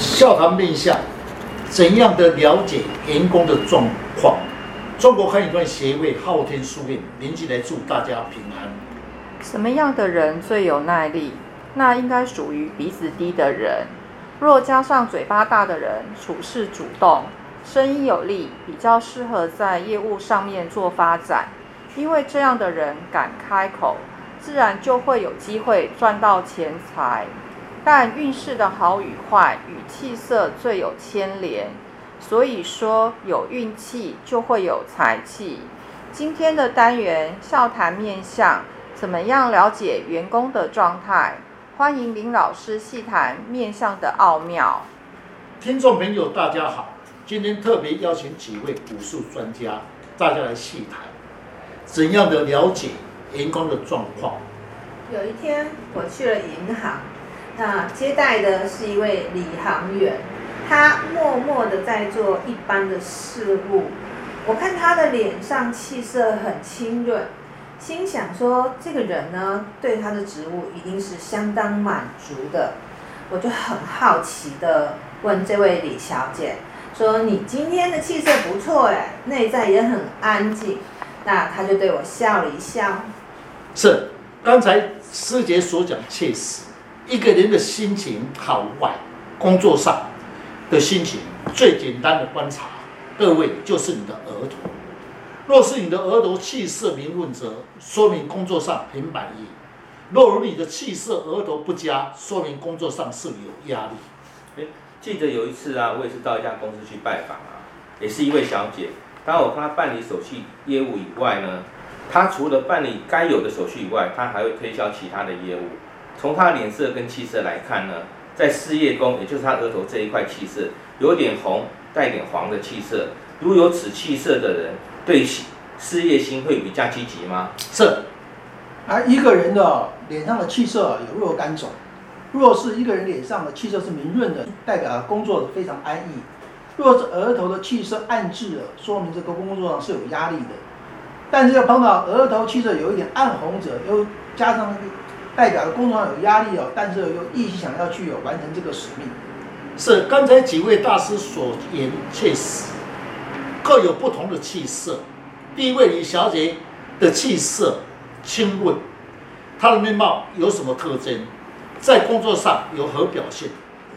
笑谈面相，怎样的了解员工的状况？中国汉语段协会昊天书院，连接来祝大家平安。什么样的人最有耐力？那应该属于鼻子低的人。若加上嘴巴大的人，处事主动，声音有力，比较适合在业务上面做发展。因为这样的人敢开口，自然就会有机会赚到钱财。但运势的好与坏与气色最有牵连，所以说有运气就会有财气。今天的单元笑谈面相，怎么样了解员工的状态？欢迎林老师细谈面相的奥妙。听众朋友大家好，今天特别邀请几位武术专家，大家来细谈怎样的了解员工的状况。有一天我去了银行。那接待的是一位李航员，他默默的在做一般的事务。我看他的脸上气色很清润，心想说这个人呢，对他的职务一定是相当满足的。我就很好奇的问这位李小姐说：“你今天的气色不错哎，内在也很安静。”那他就对我笑了一笑。是，刚才师姐所讲确实。一个人的心情好坏，工作上的心情最简单的观察，各位就是你的额头。若是你的额头气色明润泽，说明工作上很满意；若如你的气色额头不佳，说明工作上是有压力。记得有一次啊，我也是到一家公司去拜访啊，也是一位小姐。当我跟她办理手续业务以外呢，她除了办理该有的手续以外，她还会推销其他的业务。从他脸色跟气色来看呢，在事业宫，也就是他额头这一块气色，有点红，带点黄的气色。如有此气色的人，对事业心会比较积极吗？是。而一个人的脸上的气色有若干种，若是一个人脸上的气色是明润的，代表工作非常安逸；若是额头的气色暗滞了，说明这个工作上是有压力的。但是要碰到额头气色有一点暗红者，又加上。代表的工作上有压力哦，但是又一心想要去有完成这个使命。是刚才几位大师所言确实，各有不同的气色。第一位李小姐的气色清润，她的面貌有什么特征？在工作上有何表现？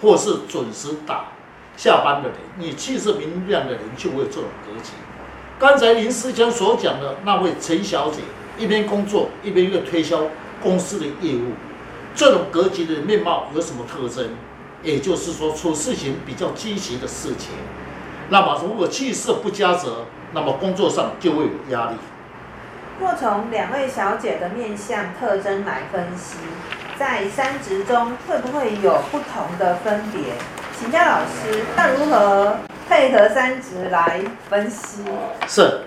或是准时打下班的人，你气色明亮的人就会有这种格局。刚才林师兄所讲的那位陈小姐，一边工作一边又推销。公司的业务，这种格局的面貌有什么特征？也就是说，处事情比较积极的事情。那么，如果气色不佳则，那么工作上就会有压力。若从两位小姐的面相特征来分析，在三职中会不会有不同的分别？请教老师，那如何配合三职来分析？是。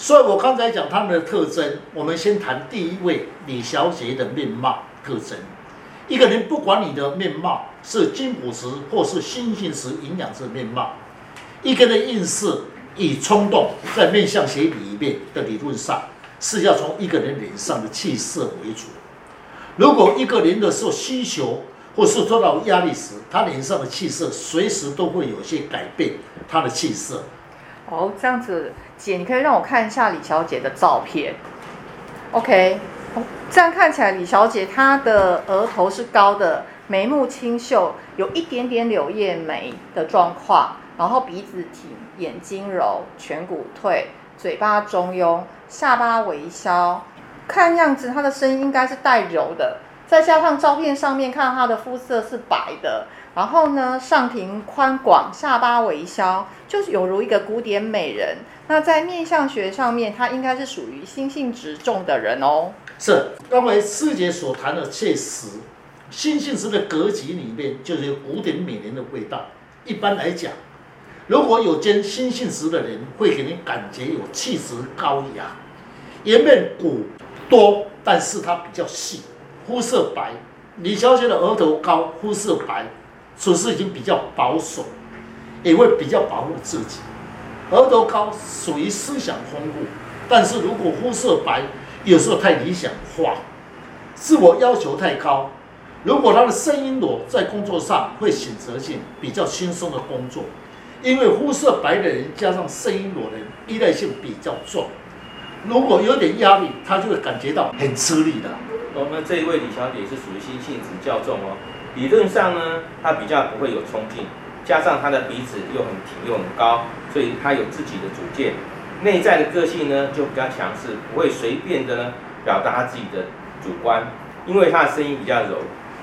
所以我刚才讲他们的特征，我们先谈第一位李小姐的面貌特征。一个人不管你的面貌是金火石或是星星石营养之面貌，一个人的运势以冲动，在面相学里面的理论上是要从一个人脸上的气色为主。如果一个人的受需求或是受到压力时，他脸上的气色随时都会有些改变，他的气色。哦，这样子，姐，你可以让我看一下李小姐的照片。OK，这样看起来，李小姐她的额头是高的，眉目清秀，有一点点柳叶眉的状况，然后鼻子挺，眼睛柔，颧骨退，嘴巴中庸，下巴微削。看样子她的声音应该是带柔的，再加上照片上面看她的肤色是白的。然后呢，上庭宽广，下巴微削，就是有如一个古典美人。那在面相学上面，她应该是属于心性直重的人哦。是，刚才师姐所谈的确实，心性直的格局里面就是有古典美人的味道。一般来讲，如果有兼心性直的人，会给人感觉有气质高雅，颜面骨多，但是它比较细，肤色白。李小姐的额头高，肤色白。处事已经比较保守，也会比较保护自己。额头高属于思想丰富，但是如果肤色白，有时候太理想化，自我要求太高，如果他的声音裸，在工作上会选择性比较轻松的工作，因为肤色白的人加上声音裸的人，依赖性比较重。如果有点压力，他就会感觉到很吃力的。我们这一位李小姐是属于心性子较重哦。理论上呢，他比较不会有冲劲，加上他的鼻子又很挺又很高，所以他有自己的主见。内在的个性呢就比较强势，不会随便的呢表达她自己的主观，因为他的声音比较柔。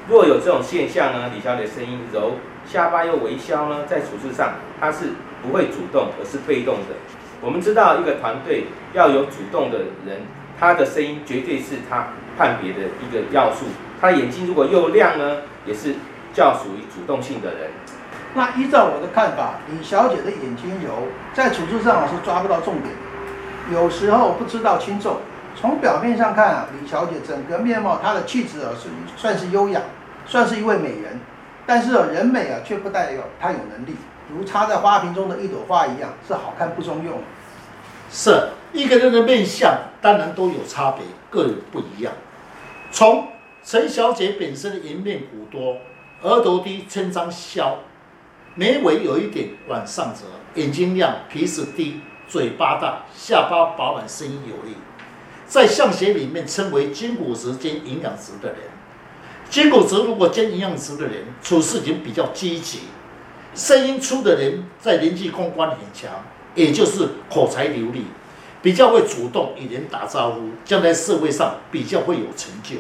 若有这种现象呢，李小姐声音柔，下巴又微削呢，在处事上她是不会主动，而是被动的。我们知道一个团队要有主动的人，他的声音绝对是他判别的一个要素。他眼睛如果又亮呢，也是较属于主动性的人。那依照我的看法，李小姐的眼睛油，在处置上是抓不到重点，有时候不知道轻重。从表面上看啊，李小姐整个面貌，她的气质啊是算是优雅，算是一位美人。但是啊，人美啊却不代表她有能力，如插在花瓶中的一朵花一样，是好看不中用。是一个人的面相，当然都有差别，各有不一样。从陈小姐本身的颜面骨多，额头低，称张削，眉尾有一点往上折，眼睛亮，鼻子低，嘴巴大，下巴饱满，声音有力。在相学里面称为筋骨质兼营养质的人。筋骨质如果兼营养质的人，处事情比较积极。声音粗的人，在人际公关很强。也就是口才流利，比较会主动与人打招呼，将来社会上比较会有成就。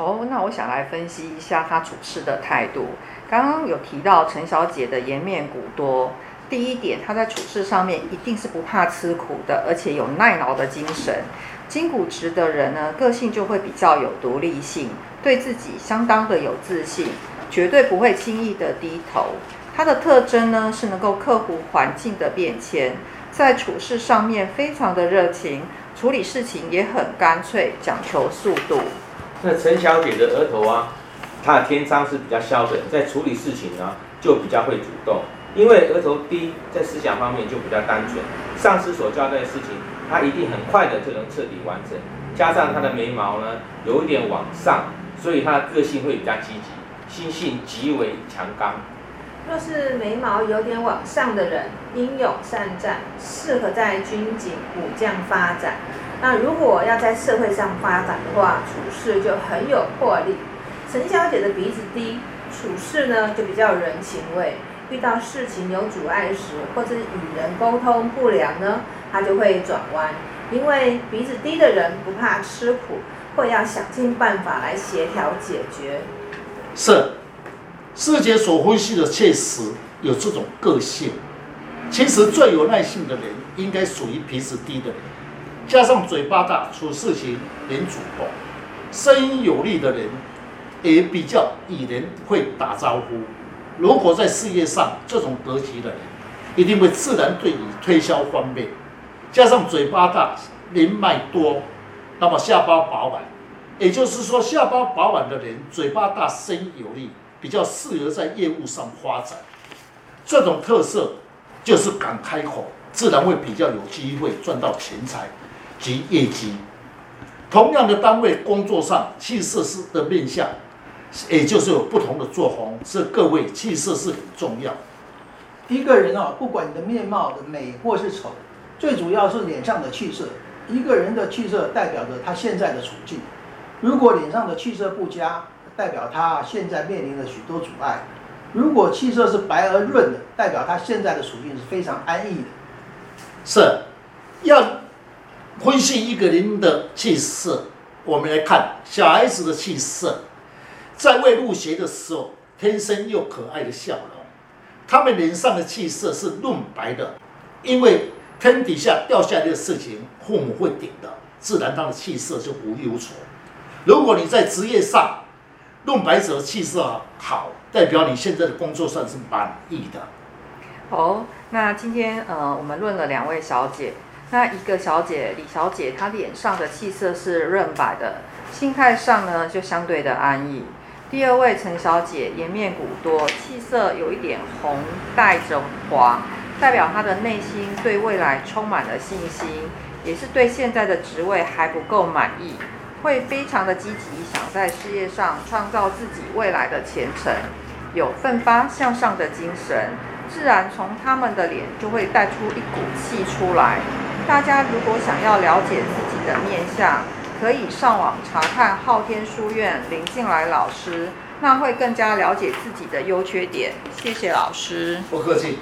哦，那我想来分析一下她处事的态度。刚刚有提到陈小姐的颜面骨多，第一点，她在处事上面一定是不怕吃苦的，而且有耐劳的精神。筋骨质的人呢，个性就会比较有独立性，对自己相当的有自信，绝对不会轻易的低头。他的特征呢，是能够克服环境的变迁，在处事上面非常的热情，处理事情也很干脆，讲求速度。那陈小姐的额头啊，她的天仓是比较消的，在处理事情呢就比较会主动，因为额头低，在思想方面就比较单纯，上司所交代的事情，她一定很快的就能彻底完成。加上她的眉毛呢有一点往上，所以她的个性会比较积极，心性极为强刚。若是眉毛有点往上的人，英勇善战，适合在军警、武将发展。那如果要在社会上发展的话，处事就很有魄力。陈小姐的鼻子低，处事呢就比较有人情味。遇到事情有阻碍时，或者与人沟通不良呢，她就会转弯。因为鼻子低的人不怕吃苦，会要想尽办法来协调解决。是。师姐所分析的确实有这种个性。其实最有耐性的人，应该属于鼻子低的人，加上嘴巴大，处事情很主动，声音有力的人，也比较与人会打招呼。如果在事业上，这种格局的人，一定会自然对你推销方便。加上嘴巴大，人脉多，那么下巴饱满，也就是说，下巴饱满的人，嘴巴大，声音有力。比较适合在业务上发展，这种特色就是敢开口，自然会比较有机会赚到钱财及业绩。同样的单位工作上，气色是的面相，也就是有不同的作风。这各位气色是很重要。一个人啊，不管你的面貌的美或是丑，最主要是脸上的气色。一个人的气色代表着他现在的处境。如果脸上的气色不佳，代表他现在面临了许多阻碍。如果气色是白而润的，代表他现在的处境是非常安逸的。是，要分析一个人的气色，我们来看小孩子的气色，在未入学的时候，天生又可爱的笑容，他们脸上的气色是润白的，因为天底下掉下来的事情，父母会顶的，自然他的气色就无忧愁。如果你在职业上，润白者气色好，代表你现在的工作算是满意的。哦，那今天呃，我们论了两位小姐，那一个小姐李小姐，她脸上的气色是润白的，心态上呢就相对的安逸。第二位陈小姐颜面骨多，气色有一点红带着黄，代表她的内心对未来充满了信心，也是对现在的职位还不够满意。会非常的积极，想在事业上创造自己未来的前程，有奋发向上的精神，自然从他们的脸就会带出一股气出来。大家如果想要了解自己的面相，可以上网查看昊天书院林静来老师，那会更加了解自己的优缺点。谢谢老师。不客气。